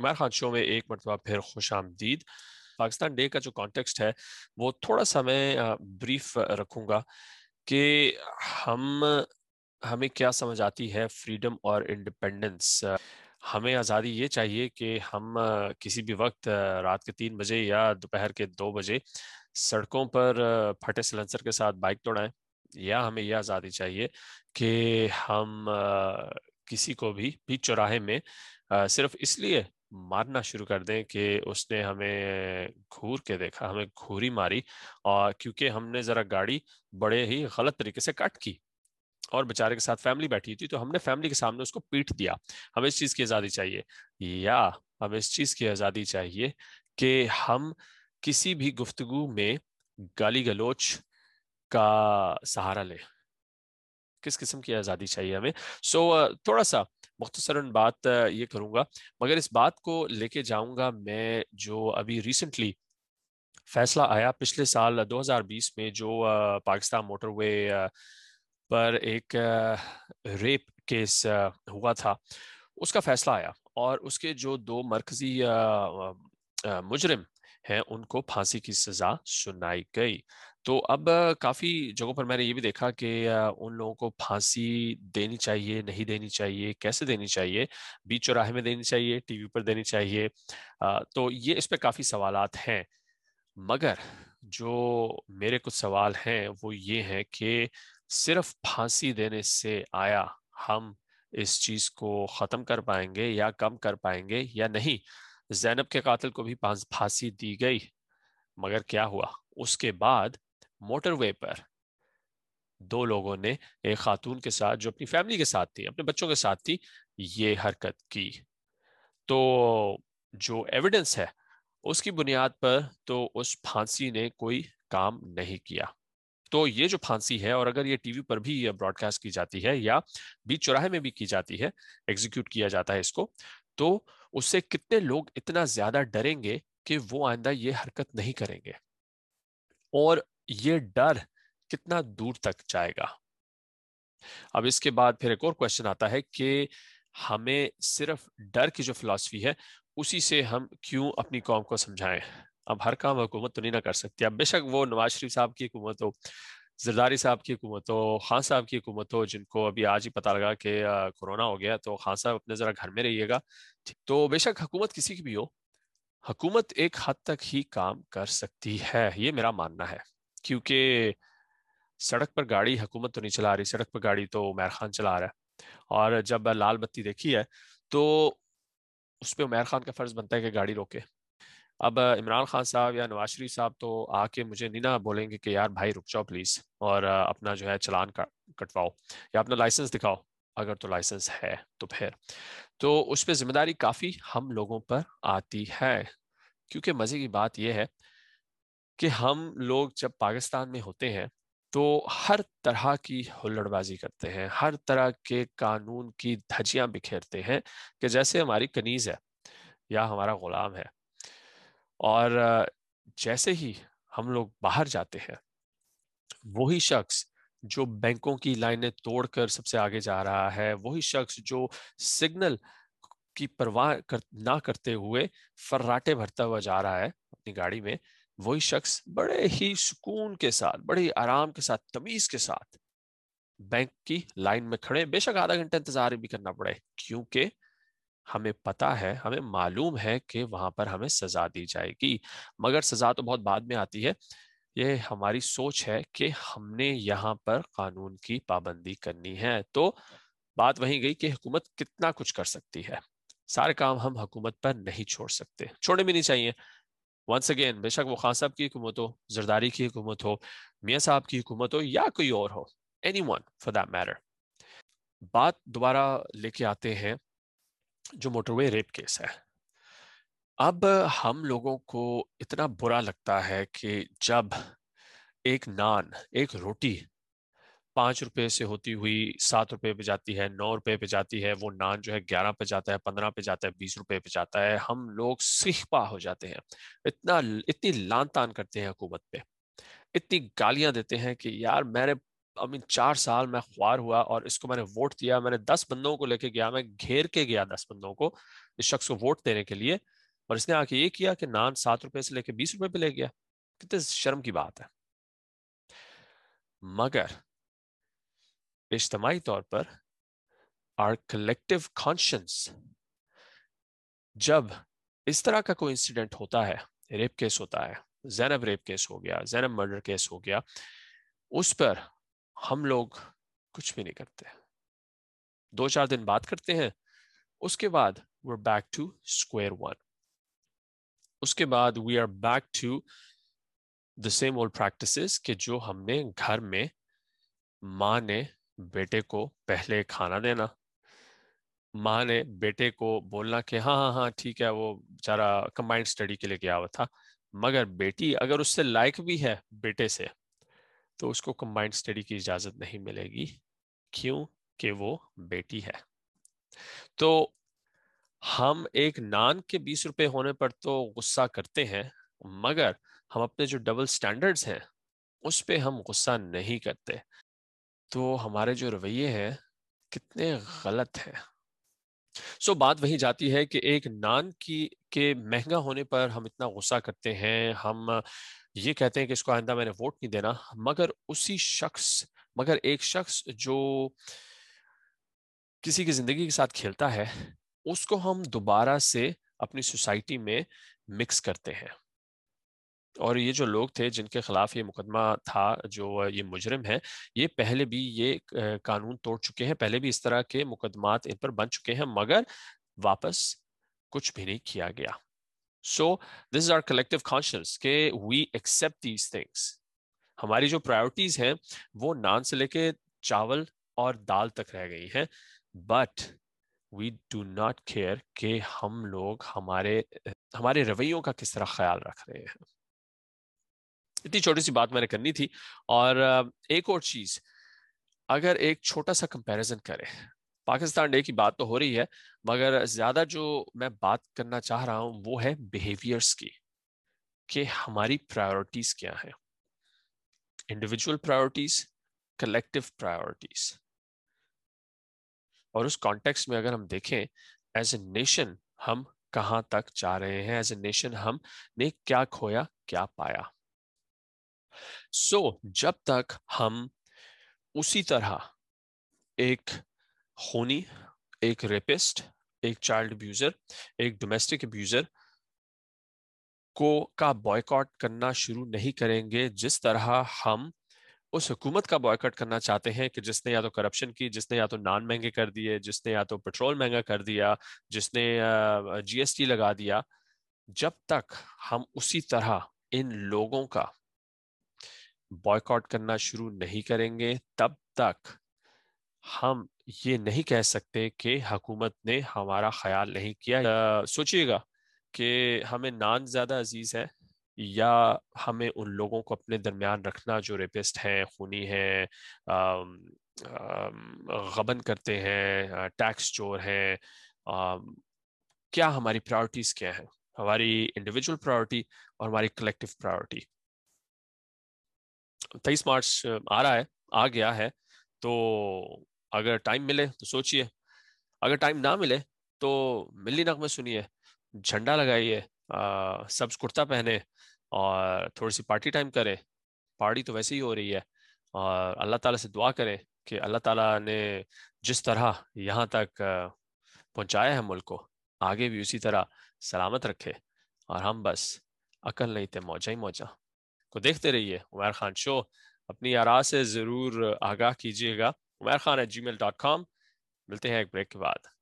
عمر خان شو میں ایک مرتبہ پھر خوش آمدید۔ پاکستان ڈے کا جو کانٹیکسٹ ہے، وہ تھوڑا سا میں بریف رکھوں گا کہ ہم، ہمیں کیا سمجھ آتی ہے فریڈم اور انڈیپینڈنس ہمیں آزادی یہ چاہیے کہ ہم کسی بھی وقت رات کے تین بجے یا دوپہر کے دو بجے سڑکوں پر پھٹے سلنسر کے ساتھ بائک توڑائیں یا ہمیں یہ آزادی چاہیے کہ ہم کسی کو بھی بیچ چوراہے میں صرف اس لیے مارنا شروع کر دیں کہ اس نے ہمیں گھور کے دیکھا، ہمیں گھوری ماری اور کیونکہ ہم نے ذرا گاڑی بڑے ہی غلط طریقے سے کٹ کی اور بیچارے کے ساتھ فیملی بیٹھی تھی تو ہم نے فیملی کے سامنے اس کو پیٹ دیا۔ ہمیں اس چیز کی آزادی چاہیے۔ یا ہمیں اس چیز کی آزادی چاہیے کہ ہم کسی بھی گفتگو میں گالی گلوچ کا سہارا لیں۔ کس قسم کی آزادی چاہیے ہمیں؟ سو تھوڑا سا مختصراً بات یہ کروں گا۔ مگر اس بات کو لے کے جاؤں گا میں جو ابھی ریسنٹلی فیصلہ آیا پچھلے سال دو ہزار بیس میں جو پاکستان موٹر وے پر ایک ریپ کیس ہوا تھا، اس کا فیصلہ آیا اور اس کے جو دو مرکزی مجرم ہیں ان کو پھانسی کی سزا سنائی گئی۔ تو اب کافی جگہوں پر میں نے یہ بھی دیکھا کہ ان لوگوں کو پھانسی دینی چاہیے، نہیں دینی چاہیے، کیسے دینی چاہیے؟ بیچ چوراہے میں دینی چاہیے، ٹی وی پر دینی چاہیے۔ تو یہ اس پہ کافی سوالات ہیں۔ مگر جو میرے کچھ سوال ہیں وہ یہ ہیں کہ صرف پھانسی دینے سے آیا ہم اس چیز کو ختم کر پائیں گے یا کم کر پائیں گے یا نہیں؟ زینب کے قاتل کو بھی پھانسی دی گئی، مگر کیا ہوا؟ اس کے بعد موٹر وے پر دو لوگوں نے ایک خاتون کے ساتھ جو اپنی فیملی کے ساتھ تھی، اپنے بچوں کے ساتھ تھی، یہ حرکت کی۔ تو جو ایویڈنس ہے، اس کی بنیاد پر تو اس پھانسی نے کوئی کام نہیں کیا۔ تو یہ جو پھانسی ہے، اور اگر یہ ٹی وی پر بھی براڈ کاسٹ کی جاتی ہے یا بیچ چوراہے میں بھی کی جاتی ہے ایگزیکیوٹ کیا جاتا ہے اس کو، تو اس سے کتنے لوگ اتنا زیادہ ڈریں گے کہ وہ آئندہ یہ حرکت نہیں کریں گے۔ اور یہ ڈر کتنا دور تک جائے گا؟ اب اس کے بعد پھر ایک اور کوشچن آتا ہے کہ ہمیں صرف ڈر کی جو فلاسفی ہے، اسی سے ہم کیوں اپنی قوم کو سمجھائیں؟ اب ہر کام حکومت تو نہیں نہ کر سکتی۔ اب بے شک وہ نواز شریف صاحب کی حکومت ہو، زرداری صاحب کی حکومت ہو، خان صاحب کی حکومت ہو، جن کو ابھی آج ہی پتا لگا کہ کورونا ہو گیا، تو خان صاحب اپنے ذرا گھر میں رہیے گا۔ تو بے شک حکومت کسی کی بھی ہو، حکومت ایک حد تک ہی کام کر سکتی ہے، یہ میرا ماننا ہے۔ کیونکہ سڑک پر گاڑی حکومت تو نہیں چلا رہی، سڑک پر گاڑی تو عمیر خان چلا رہا ہے۔ اور جب لال بتی دیکھی ہے تو اس پہ عمیر خان کا فرض بنتا ہے کہ گاڑی روکے۔ اب عمران خان صاحب یا نواز شریف صاحب تو آ کے مجھے نہیں نہ بولیں گے کہ یار بھائی رک جاؤ پلیز اور اپنا جو ہے چلان کٹواؤ یا اپنا لائسنس دکھاؤ، اگر تو لائسنس ہے تو پھر۔ تو اس پہ ذمہ داری کافی ہم لوگوں پر آتی ہے۔ کیونکہ مزے کی بات یہ ہے کہ ہم لوگ جب پاکستان میں ہوتے ہیں تو ہر طرح کی ہلڑ بازی کرتے ہیں، ہر طرح کے قانون کی دھجیاں بکھیرتے ہیں کہ جیسے ہماری کنیز ہے یا ہمارا غلام ہے۔ اور جیسے ہی ہم لوگ باہر جاتے ہیں، وہی شخص جو بینکوں کی لائنیں توڑ کر سب سے آگے جا رہا ہے، وہی شخص جو سگنل کی پرواہ نہ کرتے ہوئے فراٹے بھرتا ہوا جا رہا ہے اپنی گاڑی میں وہی شخص بڑے ہی سکون کے ساتھ، بڑے ہی آرام کے ساتھ، تمیز کے ساتھ بینک کی لائن میں کھڑے۔ بے شک آدھا گھنٹہ انتظار بھی کرنا پڑے، کیونکہ ہمیں پتا ہے، ہمیں معلوم ہے کہ وہاں پر ہمیں سزا دی جائے گی۔ مگر سزا تو بہت بعد میں آتی ہے۔ یہ ہماری سوچ ہے کہ ہم نے یہاں پر قانون کی پابندی کرنی ہے۔ تو بات وہیں گئی کہ حکومت کتنا کچھ کر سکتی ہے۔ سارے کام ہم حکومت پر نہیں چھوڑ سکتے۔ چھوڑنے بھی نہیں چاہیے۔ ونس اگین بے شک وہ خان صاحب کی حکومت ہو، زرداری کی حکومت ہو، میاں صاحب کی حکومت ہو یا کوئی اور ہو anyone for that matter بات دوبارہ لے کے آتے ہیں جو موٹر وے ریپ کیس ہے۔ اب ہم لوگوں کو اتنا برا لگتا ہے کہ جب ایک نان، ایک روٹی پانچ روپے سے ہوتی ہوئی سات روپے پہ جاتی ہے، نو روپے پہ جاتی ہے، وہ نان جو ہے گیارہ پہ جاتا ہے، پندرہ پہ جاتا ہے، بیس روپے پہ جاتا ہے، ہم لوگ سیخ پا ہو جاتے ہیں۔ اتنا، اتنی لان تان کرتے ہیں حکومت پہ۔ اتنی گالیاں دیتے ہیں کہ یار میں نے امین چار سال میں خوار ہوا اور اس کو میں نے ووٹ دیا، میں نے دس بندوں کو لے کے گیا، میں گھیر کے گیا دس بندوں کو اس شخص کو ووٹ دینے کے لیے اور اس نے آ کے یہ کیا کہ نان سات روپے سے لے کے بیس روپے پہ لے گیا۔ کتنے شرم کی بات ہے۔ مگر اجتماعی طور پر آر کلیکٹو کانشنس جب اس طرح کا کوئی انسیڈنٹ ہوتا ہے ریپ کیس ہوتا ہے، زینب ریپ کیس ہو گیا، زینب مرڈر کیس ہو گیا، اس پر ہم لوگ کچھ بھی نہیں کرتے۔ دو چار دن بات کرتے ہیں، اس کے بعد we're back to square one. اس کے بعد we are back to the same old practices کہ جو ہم نے گھر میں ماں نے بیٹے کو پہلے کھانا دینا۔ ماں نے بیٹے کو بولنا کہ ہاں ہاں ہاں ٹھیک ہے، وہ بیچارہ کمبائنڈ اسٹڈی کے لیے گیا ہوا تھا۔ مگر بیٹی اگر اس سے لائق بھی ہے بیٹے سے، تو اس کو کمبائنڈ اسٹڈی کی اجازت نہیں ملے گی۔ کیوں کہ وہ بیٹی ہے۔ تو ہم ایک نان کے بیس روپے ہونے پر تو غصہ کرتے ہیں، مگر ہم اپنے جو ڈبل سٹینڈرڈز ہیں، اس پہ ہم غصہ نہیں کرتے۔ تو ہمارے جو رویے ہیں کتنے غلط ہیں۔ سو بات وہی جاتی ہے کہ ایک نان کی کے مہنگا ہونے پر ہم اتنا غصہ کرتے ہیں، ہم یہ کہتے ہیں کہ اس کو آئندہ میں نے ووٹ نہیں دینا۔ مگر اسی شخص، مگر ایک شخص جو کسی کی زندگی کے ساتھ کھیلتا ہے، اس کو ہم دوبارہ سے اپنی سوسائٹی میں مکس کرتے ہیں۔ اور یہ جو لوگ تھے جن کے خلاف یہ مقدمہ تھا جو یہ مجرم ہے یہ پہلے بھی یہ قانون توڑ چکے ہیں، پہلے بھی اس طرح کے مقدمات ان پر بن چکے ہیں، مگر واپس کچھ بھی نہیں کیا گیا۔ So this are collective conscience کہ وی ایکسپٹ دیز تھنگس ہماری جو پرائرٹیز ہیں وہ نان سے لے کے چاول اور دال تک رہ گئی ہیں۔ But we do not care کہ ہم لوگ ہمارے ہمارے رویوں کا کس طرح خیال رکھ رہے ہیں۔ اتنی چھوٹی سی بات میں نے کرنی تھی۔ اور ایک اور چیز، اگر ایک چھوٹا سا کمپیریزن کرے پاکستان ڈے کی بات تو ہو رہی ہے، مگر زیادہ جو میں بات کرنا چاہ رہا ہوں وہ ہے بیہیویئرس کی، کہ ہماری پرائیورٹیز کیا ہیں۔ انڈیویجول پرائیورٹیز کلیکٹو پرائیورٹیز اور اس کانٹیکس میں اگر ہم دیکھیں ایز اے نیشن ہم کہاں تک جا رہے ہیں ایز اے نیشن ہم نے کیا کھویا، کیا پایا۔ سو so, جب تک ہم اسی طرح ایک خونی ایک ریپسٹ ایک چائلڈ ابیوزر ایک ڈومیسٹک ابیوزر کو کا بوائے کرنا شروع نہیں کریں گے جس طرح ہم اس حکومت کا بوائے کرنا چاہتے ہیں کہ جس نے یا تو کرپشن کی جس نے یا تو نان مہنگے کر دیے جس نے یا تو پیٹرول مہنگا کر دیا جس نے جی ایس ٹی لگا دیا۔ جب تک ہم اسی طرح ان لوگوں کا بوائے کرنا شروع نہیں کریں گے، تب تک ہم یہ نہیں کہہ سکتے کہ حکومت نے ہمارا خیال نہیں کیا۔ سوچئے گا کہ ہمیں نان زیادہ عزیز ہے یا ہمیں ان لوگوں کو اپنے درمیان رکھنا جو ریپسٹ ہیں، خونی ہیں غبن کرتے ہیں ٹیکس چور ہیں۔ کیا ہماری پرائرٹیز کیا ہیں؟ ہماری انڈیویجول پرائرٹی اور ہماری کلیکٹیو پرائرٹی تیئیس مارچ آ رہا ہے، آ گیا ہے۔ تو اگر ٹائم ملے تو سوچئے۔ اگر ٹائم نہ ملے تو ملی نغمے سنیے جھنڈا لگائیے سبز کرتا پہنے اور تھوڑی سی پارٹی ٹائم کرے۔ پارٹی تو ویسے ہی ہو رہی ہے اور اللہ تعالیٰ سے دعا کرے کہ اللہ تعالیٰ نے جس طرح یہاں تک پہنچایا ہے ملک کو، آگے بھی اسی طرح سلامت رکھے۔ اور ہم بس عقل نہیں تھے، موجہ ہی موجہ۔ کو دیکھتے رہیے۔ عمیر خان شو، اپنی آرا سے ضرور آگاہ کیجیے گا۔ Umair Khan at gmail dot com ملتے ہیں ایک بریک کے بعد۔